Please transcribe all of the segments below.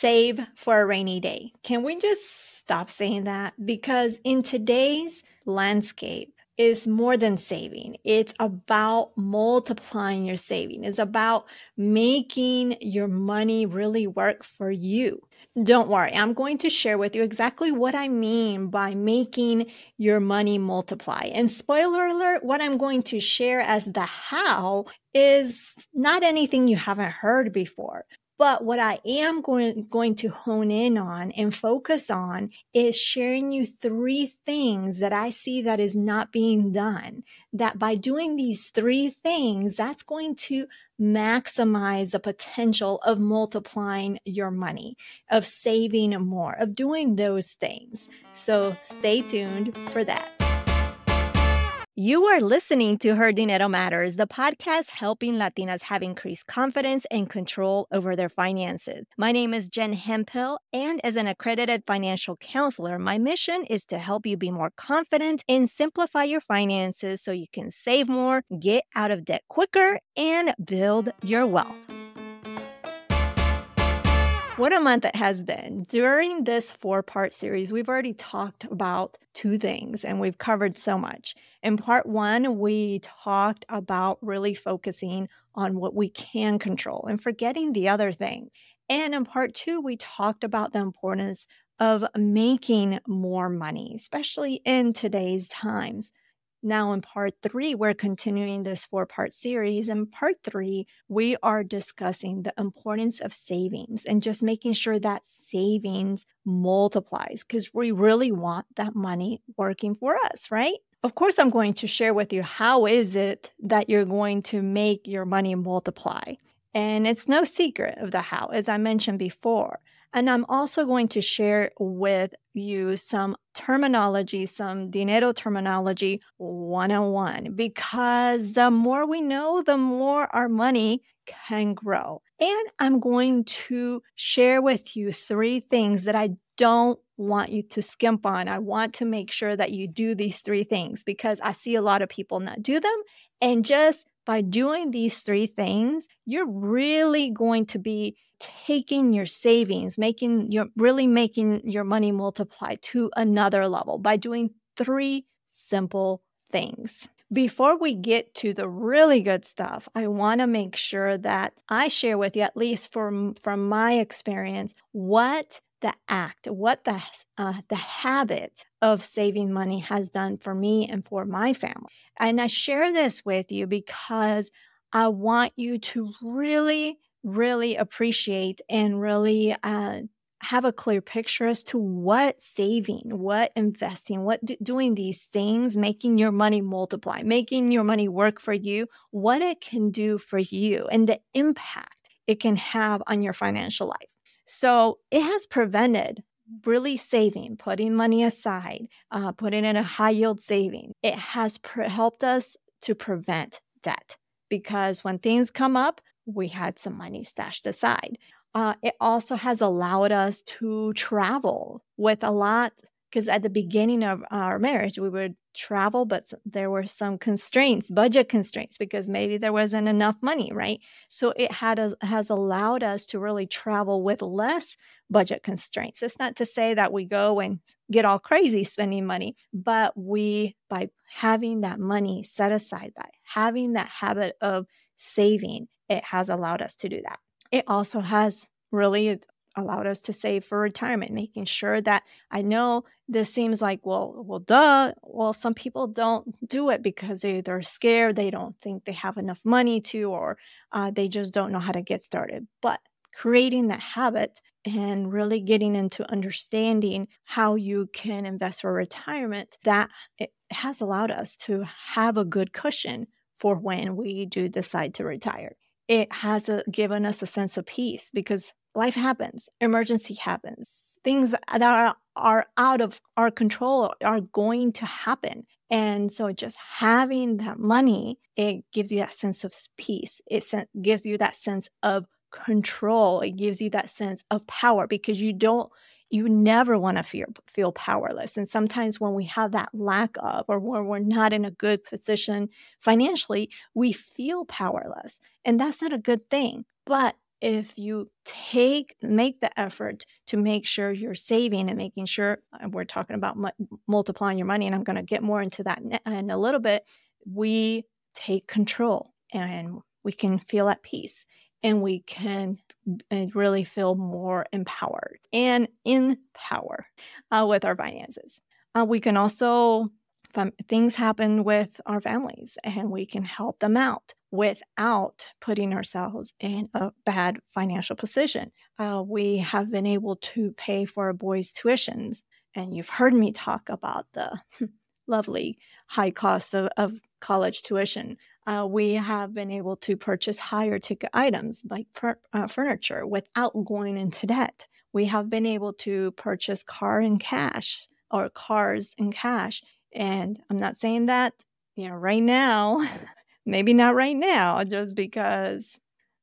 save for a rainy day. Can we just stop saying that? Because in today's landscape, is more than saving. It's about multiplying your saving. It's about making your money really work for you. Don't worry, I'm going to share with you exactly what I mean by making your money multiply. And spoiler alert, what I'm going to share as the how is not anything you haven't heard before. But what I am going, going to hone in on and focus on is sharing you three things that I see that is not being done. That by doing these three things, that's going to maximize the potential of multiplying your money, of saving more, of doing those things. So stay tuned for that. You are listening to Her Dinero Matters, the podcast helping Latinas have increased confidence and control over their finances. My name is Jen Hemphill, and as an accredited financial counselor, my mission is to help you be more confident and simplify your finances so you can save more, get out of debt quicker, and build your wealth. What a month it has been. During this four part series, we've already talked about two things and we've covered so much. In part one, we talked about really focusing on what we can control and forgetting the other things. And in part two, we talked about the importance of making more money, especially in today's times. Now, in part three, we're continuing this four part series. In part three, we are discussing the importance of savings and just making sure that savings multiplies because we really want that money working for us, right? Of course, I'm going to share with you how is it that you're going to make your money multiply. And it's no secret of the how, as I mentioned before. And I'm also going to share with you some terminology, some dinero terminology 101, because the more we know, the more our money can grow. And I'm going to share with you three things that I don't want you to skimp on. I want to make sure that you do these three things because I see a lot of people not do them. And just by doing these three things, you're really going to be taking your savings, making your really making your money multiply to another level by doing three simple things. Before we get to the really good stuff, I want to make sure that I share with you, at least from, from my experience, what the act, what the uh, the habit of saving money has done for me and for my family. And I share this with you because I want you to really really appreciate and really uh, have a clear picture as to what saving, what investing, what do, doing these things, making your money multiply, making your money work for you, what it can do for you, and the impact it can have on your financial life. So it has prevented really saving, putting money aside, uh, putting in a high yield saving. It has pre- helped us to prevent debt because when things come up, we had some money stashed aside. Uh, it also has allowed us to travel with a lot because at the beginning of our marriage we would travel but there were some constraints budget constraints because maybe there wasn't enough money right so it had a, has allowed us to really travel with less budget constraints it's not to say that we go and get all crazy spending money but we by having that money set aside by having that habit of saving it has allowed us to do that. It also has really allowed us to save for retirement, making sure that I know this seems like, well, well, duh. Well, some people don't do it because they, they're scared. They don't think they have enough money to, or uh, they just don't know how to get started. But creating that habit and really getting into understanding how you can invest for retirement, that it has allowed us to have a good cushion for when we do decide to retire it has a, given us a sense of peace because life happens, emergency happens, things that are, are out of our control are going to happen. And so just having that money, it gives you that sense of peace. It gives you that sense of control. It gives you that sense of power because you don't you never want to feel feel powerless and sometimes when we have that lack of or when we're not in a good position financially we feel powerless and that's not a good thing but if you take make the effort to make sure you're saving and making sure uh, we're talking about mu- multiplying your money and i'm going to get more into that in a little bit we take control and we can feel at peace and we can really feel more empowered and in power uh, with our finances. Uh, we can also things happen with our families and we can help them out without putting ourselves in a bad financial position. Uh, we have been able to pay for our boys' tuitions, and you've heard me talk about the lovely high cost of, of college tuition. Uh, we have been able to purchase higher ticket items like uh, furniture without going into debt. We have been able to purchase car in cash or cars in cash. And I'm not saying that, you know, right now maybe not right now just because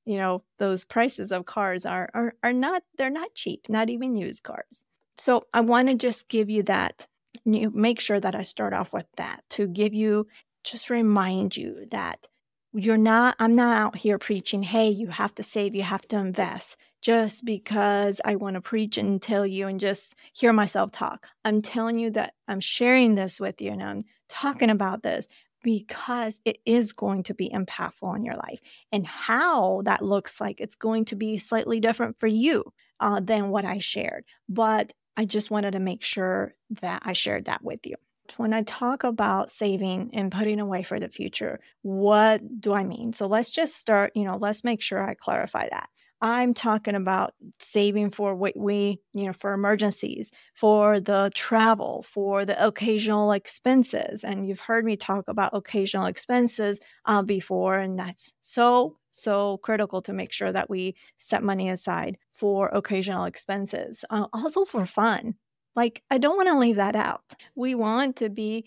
you know those prices of cars are are, are not they're not cheap not even used cars. So i want to just give you that you make sure that i start off with that to give you just remind you that you're not i'm not out here preaching hey you have to save you have to invest just because i want to preach and tell you and just hear myself talk. I'm telling you that i'm sharing this with you and i'm talking about this because it is going to be impactful in your life. And how that looks like it's going to be slightly different for you uh, than what I shared. But I just wanted to make sure that I shared that with you. When I talk about saving and putting away for the future, what do I mean? So let's just start, you know, let's make sure I clarify that. I'm talking about saving for what we, you know, for emergencies, for the travel, for the occasional expenses. And you've heard me talk about occasional expenses uh, before, and that's so, so critical to make sure that we set money aside for occasional expenses. Uh, also for fun. Like, I don't want to leave that out. We want to be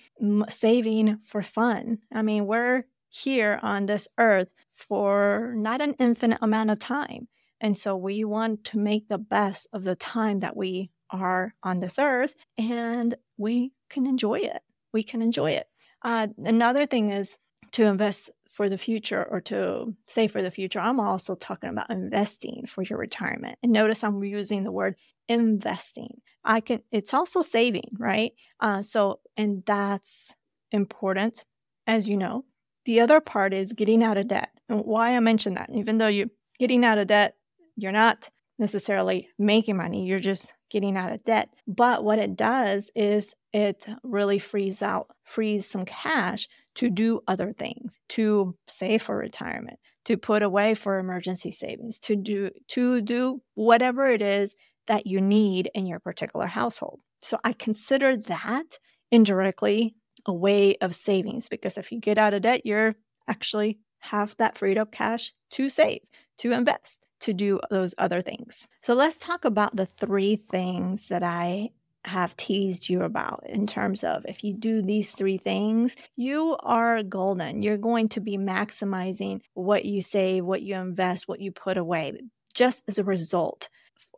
saving for fun. I mean, we're here on this earth for not an infinite amount of time. And so we want to make the best of the time that we are on this earth and we can enjoy it. We can enjoy it. Uh, another thing is to invest for the future or to save for the future. I'm also talking about investing for your retirement. And notice I'm using the word investing. I can, it's also saving, right? Uh, so, and that's important, as you know. The other part is getting out of debt. And why I mentioned that, even though you're getting out of debt you're not necessarily making money, you're just getting out of debt. But what it does is it really frees out, frees some cash to do other things, to save for retirement, to put away for emergency savings, to do to do whatever it is that you need in your particular household. So I consider that indirectly a way of savings because if you get out of debt, you're actually have that freed up cash to save, to invest to do those other things. So let's talk about the three things that I have teased you about in terms of if you do these three things, you are golden. You're going to be maximizing what you save, what you invest, what you put away, just as a result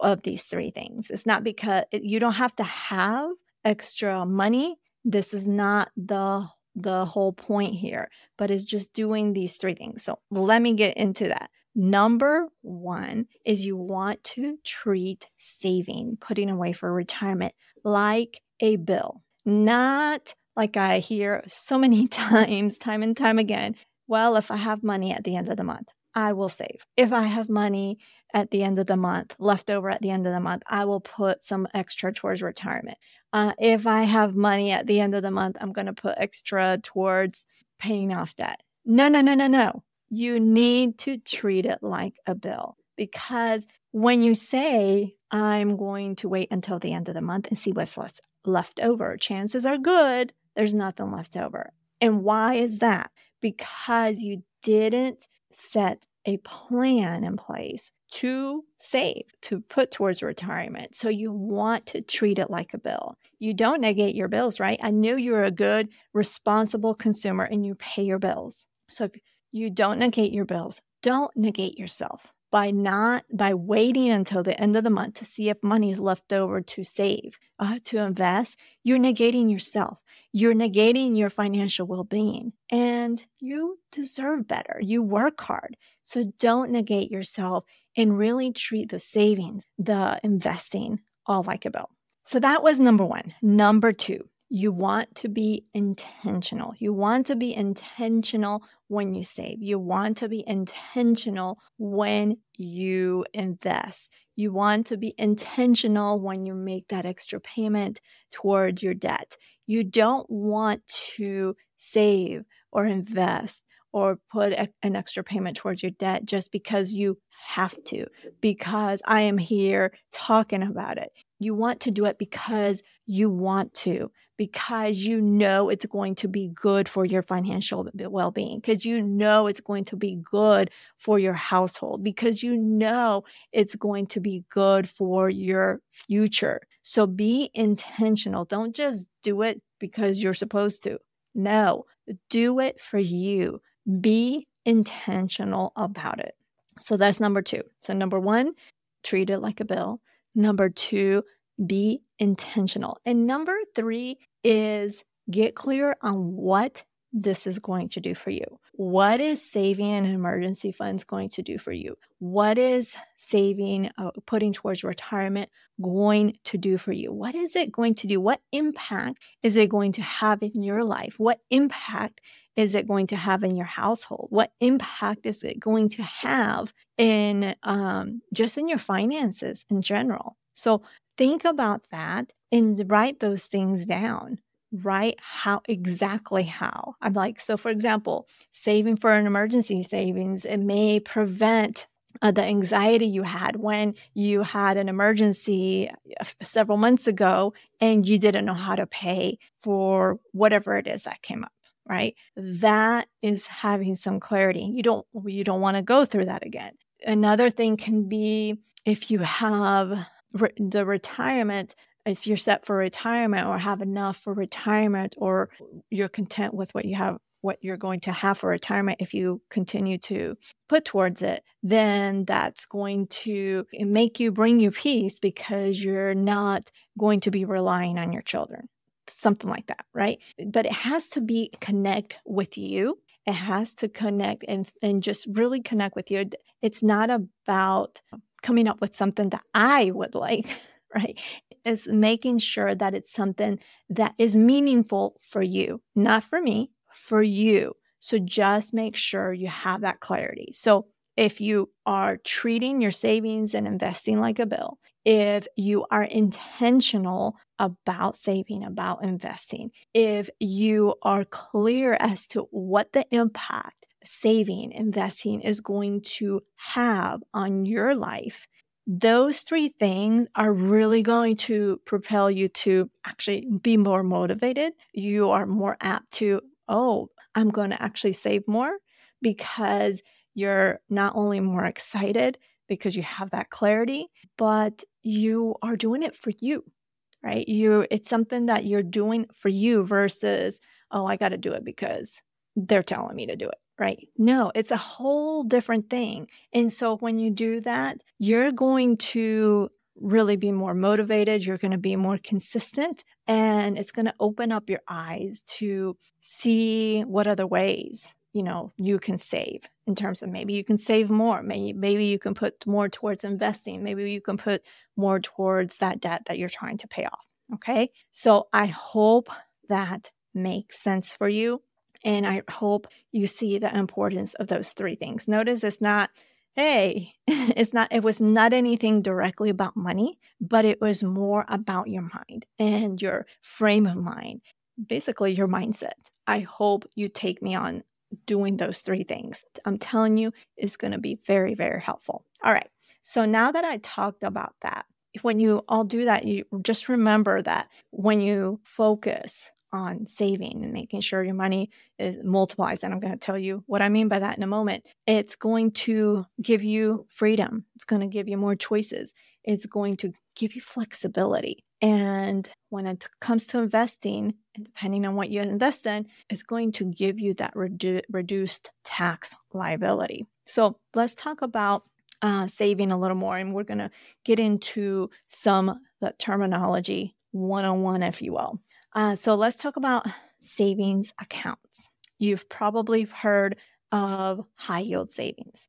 of these three things. It's not because you don't have to have extra money. This is not the the whole point here, but it's just doing these three things. So let me get into that. Number one is you want to treat saving, putting away for retirement, like a bill, not like I hear so many times, time and time again. Well, if I have money at the end of the month, I will save. If I have money at the end of the month, left over at the end of the month, I will put some extra towards retirement. Uh, if I have money at the end of the month, I'm going to put extra towards paying off debt. No, no, no, no, no you need to treat it like a bill because when you say, I'm going to wait until the end of the month and see what's left over, chances are good there's nothing left over. And why is that? Because you didn't set a plan in place to save, to put towards retirement. So you want to treat it like a bill. You don't negate your bills, right? I knew you're a good, responsible consumer and you pay your bills. So if you don't negate your bills. Don't negate yourself by not by waiting until the end of the month to see if money is left over to save uh, to invest you're negating yourself you're negating your financial well-being and you deserve better you work hard so don't negate yourself and really treat the savings, the investing all like a bill. So that was number one. Number two, you want to be intentional. You want to be intentional when you save. You want to be intentional when you invest. You want to be intentional when you make that extra payment towards your debt. You don't want to save or invest or put a, an extra payment towards your debt just because you have to, because I am here talking about it. You want to do it because you want to, because you know it's going to be good for your financial well being, because you know it's going to be good for your household, because you know it's going to be good for your future. So be intentional. Don't just do it because you're supposed to. No, do it for you. Be intentional about it. So that's number two. So, number one, treat it like a bill. Number two, be intentional. And number three is get clear on what this is going to do for you. What is saving an emergency funds going to do for you? What is saving, uh, putting towards retirement going to do for you? What is it going to do? What impact is it going to have in your life? What impact is it going to have in your household? What impact is it going to have in um, just in your finances in general? So think about that and write those things down. Write how exactly how. I'm like, so for example, saving for an emergency savings, it may prevent uh, the anxiety you had when you had an emergency uh, several months ago and you didn't know how to pay for whatever it is that came up right? That is having some clarity. You don't you don't want to go through that again. Another thing can be if you have re- the retirement if you're set for retirement or have enough for retirement or you're content with what you have what you're going to have for retirement if you continue to put towards it then that's going to make you bring you peace because you're not going to be relying on your children. Something like that right? But it has to be connect with you. It has to connect and and just really connect with you. It's not about coming up with something that i would like right is making sure that it's something that is meaningful for you, not for me, for you. So just make sure you have that clarity. So if you are treating your savings and investing like a bill, if you are intentional about saving, about investing, if you are clear as to what the impact saving, investing is going to have on your life, those three things are really going to propel you to actually be more motivated. You are more apt to, oh, I'm going to actually save more because you're not only more excited because you have that clarity, but you are doing it for you, right? You it's something that you're doing for you versus, oh, I got to do it because they're telling me to do it right? No, it's a whole different thing. And so when you do that, you're going to really be more motivated, you're going to be more consistent, and it's going to open up your eyes to see what other ways you know you can save in terms of maybe you can save more maybe maybe you can put more towards investing maybe you can put more towards that debt that you're trying to pay off okay so i hope that makes sense for you and I hope you see the importance of those three things. Notice it's not, hey, it's not, it was not anything directly about money, but it was more about your mind and your frame of mind, basically your mindset. I hope you take me on doing those three things. I'm telling you, it's going to be very, very helpful. All right. So now that I talked about that, when you all do that, you just remember that when you focus on saving and making sure your money is multiplies. And I'm going to tell you what I mean by that in a moment. It's going to give you freedom. It's going to give you more choices. It's going to give you flexibility. And when it comes to investing, depending on what you invest in, it's going to give you that redu- reduced tax liability. So let's talk about uh, saving a little more, and we're going to get into some the terminology one on one, if you will. Uh, so let's talk about savings accounts. You've probably heard of high yield savings.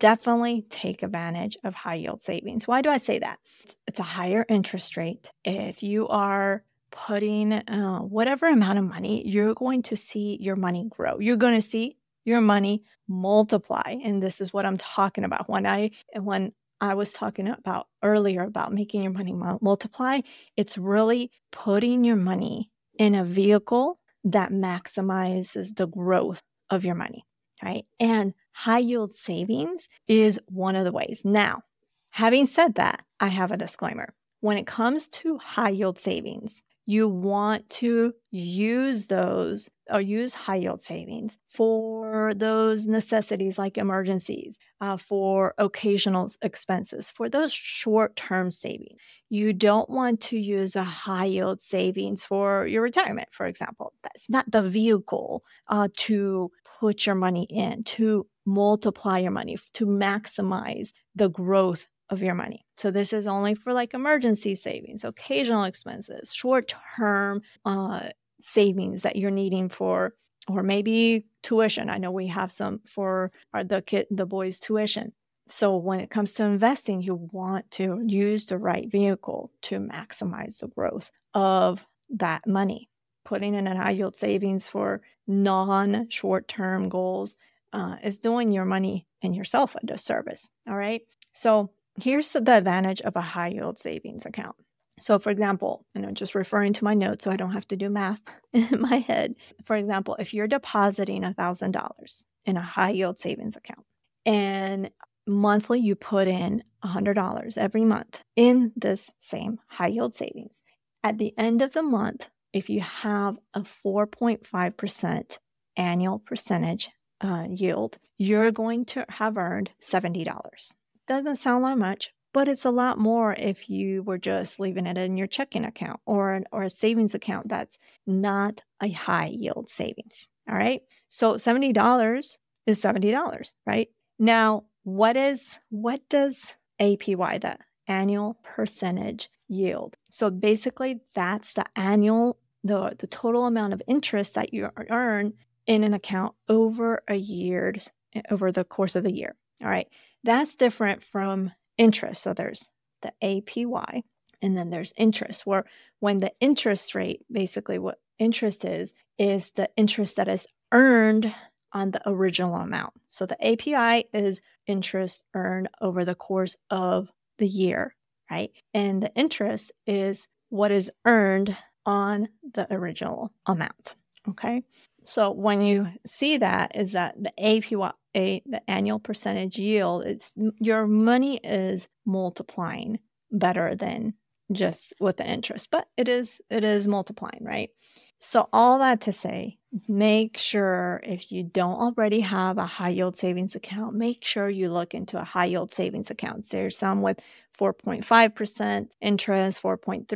definitely take advantage of high yield savings. Why do I say that? It's, a higher interest rate. If you are putting uh, whatever amount of money, you're going to see your money grow. You're going to see your money multiply. And this is what I'm talking about. When I when I was talking about earlier about making your money multiply, it's really putting your money in a vehicle that maximizes the growth of your money, right? And high yield savings is one of the ways. Now, having said that, I have a disclaimer. When it comes to high yield savings, you want to use those or use high yield savings for those necessities like emergencies, uh, for occasional expenses, for those short term savings. You don't want to use a high yield savings for your retirement, for example. That's not the vehicle uh, to put your money in, to multiply your money, to maximize the growth of your money. So this is only for like emergency savings, occasional expenses, short term uh, savings that you're needing for, or maybe tuition. I know we have some for our, the kid, the boys' tuition. So when it comes to investing, you want to use the right vehicle to maximize the growth of that money. Putting in a high yield savings for non short term goals uh, is doing your money and yourself a disservice. All right. So Here's the advantage of a high yield savings account. So, for example, and I'm just referring to my notes so I don't have to do math in my head. For example, if you're depositing $1,000 in a high yield savings account and monthly you put in $100 every month in this same high yield savings, at the end of the month, if you have a 4.5% annual percentage uh, yield, you're going to have earned $70. Doesn't sound like much, but it's a lot more if you were just leaving it in your checking account or an, or a savings account that's not a high yield savings. All right. So $70 is $70, right? Now, what is what does APY, the annual percentage yield? So basically that's the annual the the total amount of interest that you earn in an account over a year over the course of the year. All right. That's different from interest. So there's the APY and then there's interest, where when the interest rate, basically what interest is, is the interest that is earned on the original amount. So the APY is interest earned over the course of the year, right? And the interest is what is earned on the original amount. Okay. So when you see that is that the APY, the annual percentage yield, it's your money is multiplying better than just with the interest, but it is it is multiplying, right? So all that to say, make sure if you don't already have a high yield savings account, make sure you look into a high yield savings account. There's some with 4.5% interest, 4.3.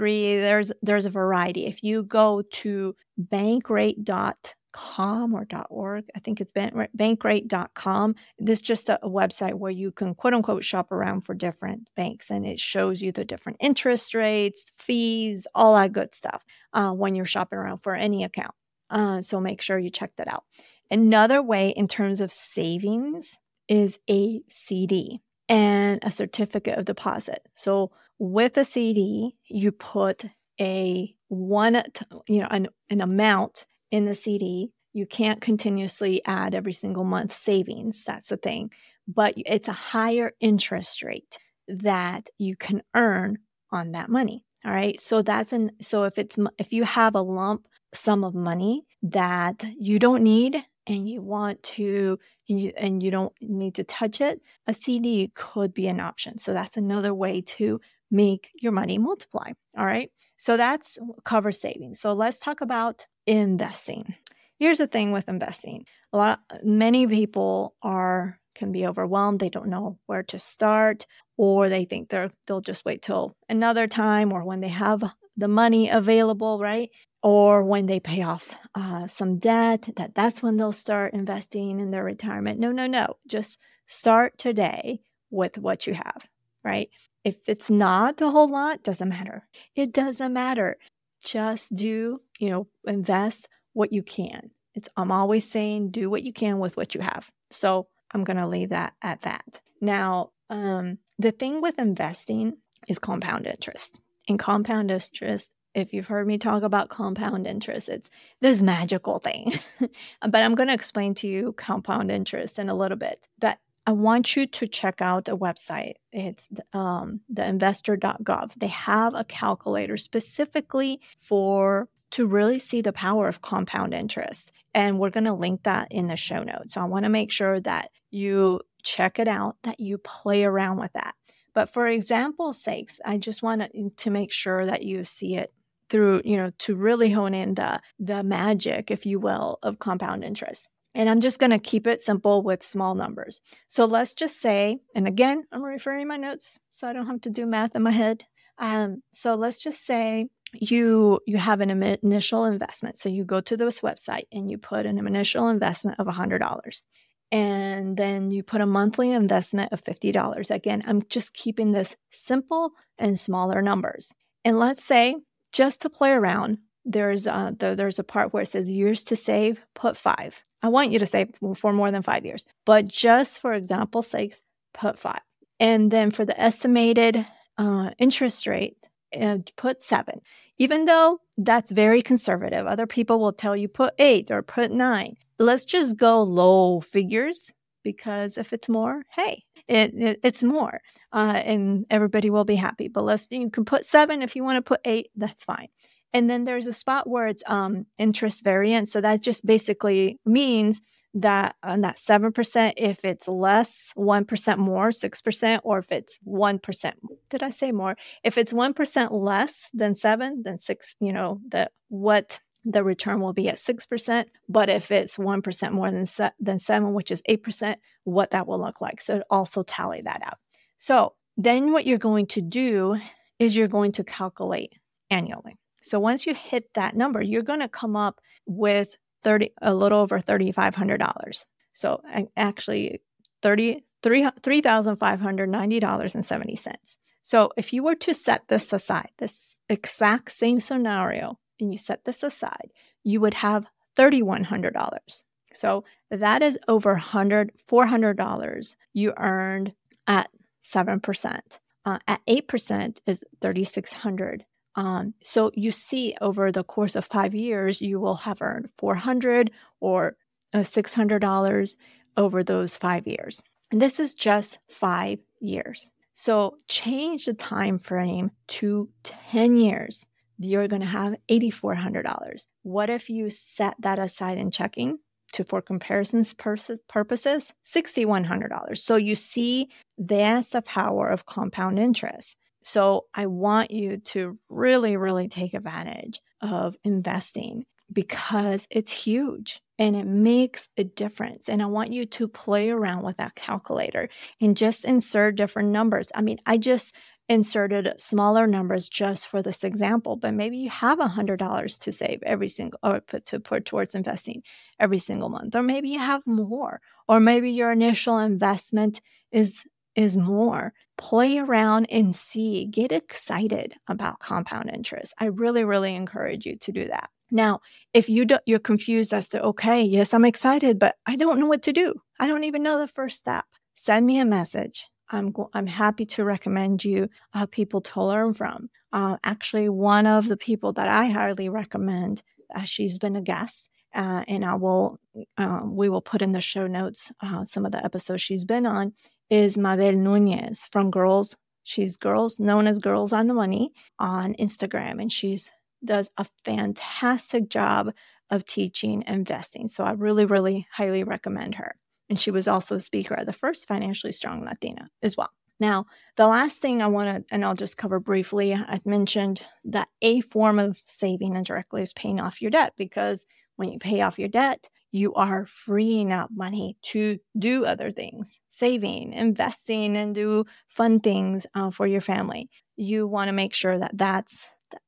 There's there's a variety. If you go to bankrate.com com or .org. I think it's bankrate.com. This is just a, a website where you can quote unquote shop around for different banks and it shows you the different interest rates, fees, all that good stuff uh, when you're shopping around for any account. Uh, so make sure you check that out. Another way in terms of savings is a CD and a certificate of deposit. So with a CD, you put a one, you know, an, an amount in the CD. You can't continuously add every single month savings. That's the thing. But it's a higher interest rate that you can earn on that money. All right. So that's an, so if it's, if you have a lump sum of money that you don't need and you want to, and you, and you don't need to touch it, a CD could be an option. So that's another way to make your money multiply. All right. So that's cover savings. So let's talk about investing. Here's the thing with investing. A lot many people are can be overwhelmed. They don't know where to start or they think they're they'll just wait till another time or when they have the money available, right? Or when they pay off uh, some debt, that that's when they'll start investing in their retirement. No, no, no. Just start today with what you have, right? If it's not a whole lot, doesn't matter. It doesn't matter. Just do, you know, invest what you can. It's I'm always saying do what you can with what you have. So I'm going to leave that at that. Now, um, the thing with investing is compound interest. And compound interest, if you've heard me talk about compound interest, it's this magical thing. but I'm going to explain to you compound interest in a little bit. But I want you to check out a website. It's um, the investor.gov. They have a calculator specifically for to really see the power of compound interest. And we're going to link that in the show notes. So I want to make sure that you check it out, that you play around with that. But for example's sakes, I just want to make sure that you see it through, you know, to really hone in the the magic, if you will, of compound interest. And I'm just going to keep it simple with small numbers. So let's just say, and again, I'm referring my notes so I don't have to do math in my head. Um, so let's just say you you have an initial investment. So you go to this website and you put an initial investment of $100 and then you put a monthly investment of $50. Again, I'm just keeping this simple and smaller numbers. And let's say just to play around, there's a, there's a part where it says years to save, put five. I want you to save for more than five years, but just for example's sake, put five. And then for the estimated uh, interest rate, uh, put seven. Even though that's very conservative, other people will tell you put eight or put nine. Let's just go low figures because if it's more, hey, it, it it's more, uh, and everybody will be happy. But let's you can put seven if you want to put eight, that's fine. And then there's a spot where it's um, interest variant. So that just basically means that on that 7%, if it's less, 1% more, 6%, or if it's 1%, did I say more? If it's 1% less than 7, then 6, you know, the what the return will be at 6%. But if it's 1% more than, se- than 7, which is 8%, what that will look like. So also tally that out. So then what you're going to do is you're going to calculate annually. So once you hit that number, you're going to come up with 30 a little over $3500. So actually 30 $3,590.70. So if you were to set this aside, this exact same scenario, and you set this aside, you would have $3,100. So that is over 100 $400 you earned at 7%. Uh, at 8% is 3600 um, so you see over the course of five years, you will have earned 400 or uh, $600 over those five years. And this is just five years. So change the time frame to 10 years. You're going to have $8,400. What if you set that aside in checking to for comparisons purposes, $6,100. So you see that's the power of compound interest. So I want you to really, really take advantage of investing because it's huge and it makes a difference. And I want you to play around with that calculator and just insert different numbers. I mean, I just inserted smaller numbers just for this example, but maybe you have a hundred dollars to save every single or put to put towards investing every single month, or maybe you have more, or maybe your initial investment is is more. Play around and see, get excited about compound interest. I really, really encourage you to do that. Now, if you do, you're confused as to, okay, yes, I'm excited, but I don't know what to do. I don't even know the first step. Send me a message. I'm go- I'm happy to recommend you uh, people to learn from. Uh, actually, one of the people that I highly recommend, uh, she's been a guest, uh, and I will uh, we will put in the show notes uh, some of the episodes she's been on is Mabel Nunez from Girls. She's Girls known as Girls on the Money on Instagram, and she's does a fantastic job of teaching investing. So I really, really highly recommend her. And she was also a speaker at the first Financially Strong Latina as well. Now, the last thing I want to, and I'll just cover briefly, I mentioned that a form of saving indirectly is paying off your debt because when you pay off your debt, you are freeing up money to do other things, saving, investing, and do fun things uh, for your family. You want to make sure that that's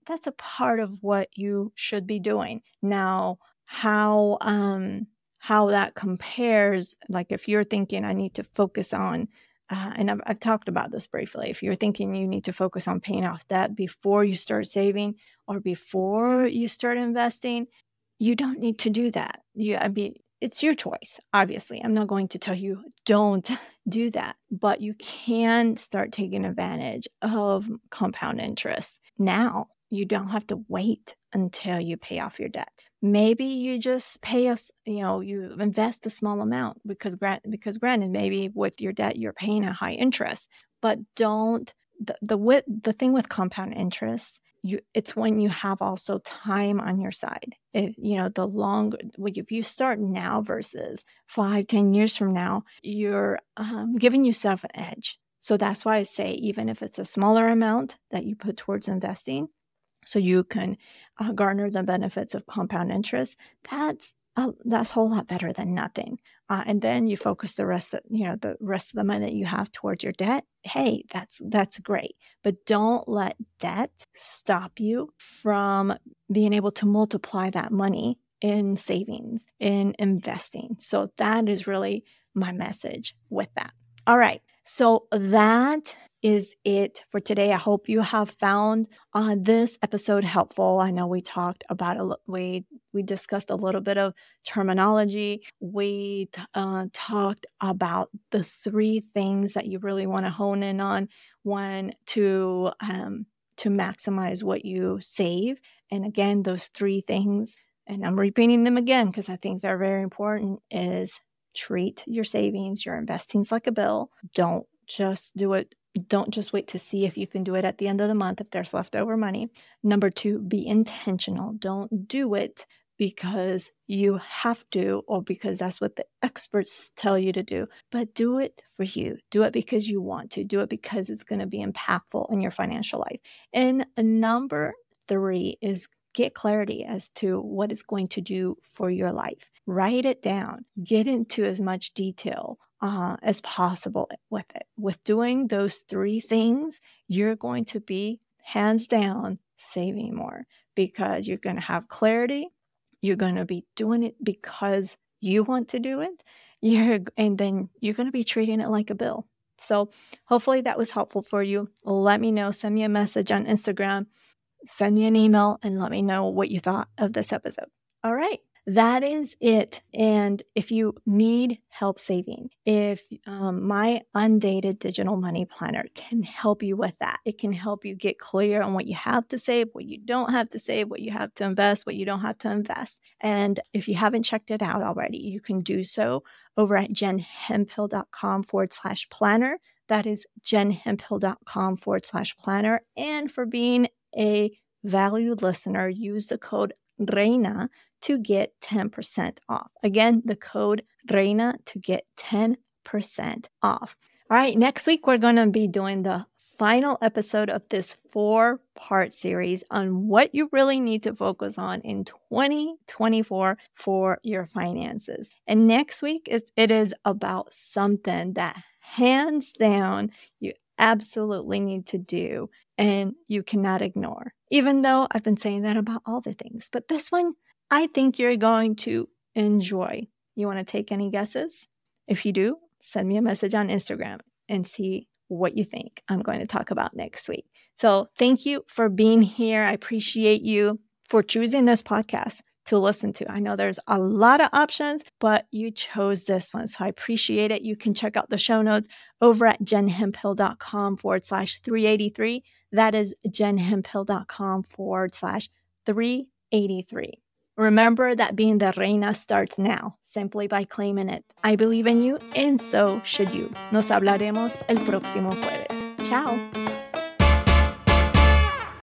that's a part of what you should be doing. Now, how um, how that compares, like if you're thinking I need to focus on uh, and I've, I've, talked about this briefly. If you're thinking you need to focus on paying off debt before you start saving or before you start investing, you don't need to do that. You, I mean, it's your choice. Obviously, I'm not going to tell you don't do that, but you can start taking advantage of compound interest now. You don't have to wait until you pay off your debt. Maybe you just pay us, you know, you invest a small amount because grant because granted, maybe with your debt you're paying a high interest, but don't the the with the thing with compound interest you it's when you have also time on your side. If you know the longer if you start now versus five ten years from now you're um, giving yourself an edge. So that's why i say even if it's a smaller amount that you put towards investing so you can uh, garner the benefits of compound interest that's uh, that's a whole lot better than nothing uh, and then you focus the rest of you know the rest of the money that you have towards your debt. Hey that's that's great. But don't let debt stop you from being able to multiply that money in savings in investing. So that is really my message with that. All right. So that is it for today. I hope you have found uh, this episode helpful. I know we talked about a we we discussed a little bit of terminology. We uh, talked about the three things that you really want to hone in on. One to um, to maximize what you save, and again, those three things. And I'm repeating them again because I think they're very important. Is treat your savings, your investings like a bill. Don't just do it don't just wait to see if you can do it at the end of the month if there's leftover money. Number two, be intentional. Don't do it because you have to or because that's what the experts tell you to do, but do it for you. Do it because you want to. Do it because it's going to be impactful in your financial life. And number three is get clarity as to what it's going to do for your life. Write it down, get into as much detail uh, as possible with it. With doing those three things, you're going to be hands down saving more because you're going to have clarity. You're going to be doing it because you want to do it. You're, and then you're going to be treating it like a bill. So, hopefully, that was helpful for you. Let me know. Send me a message on Instagram, send me an email, and let me know what you thought of this episode. All right that is it. And if you need help saving, if um, my undated digital money planner can help you with that, it can help you get clear on what you have to save, what you don't have to save, what you have to invest, what you don't have to invest. And if you haven't checked it out already, you can do so over at jenhemphill.com forward slash planner. That is jenhemphill.com forward slash planner. And for being a valued listener, use the code REINA to get 10% off. Again, the code REINA to get 10% off. All right, next week we're going to be doing the final episode of this four part series on what you really need to focus on in 2024 for your finances. And next week is it is about something that hands down you absolutely need to do and you cannot ignore. Even though I've been saying that about all the things, but this one I think you're going to enjoy. You want to take any guesses? If you do, send me a message on Instagram and see what you think I'm going to talk about next week. So, thank you for being here. I appreciate you for choosing this podcast to listen to. I know there's a lot of options, but you chose this one. So I appreciate it. You can check out the show notes over at jenhemphill.com forward slash 383. That is jenhemphill.com forward slash 383. Remember that being the reina starts now, simply by claiming it. I believe in you, and so should you. Nos hablaremos el próximo jueves. Ciao.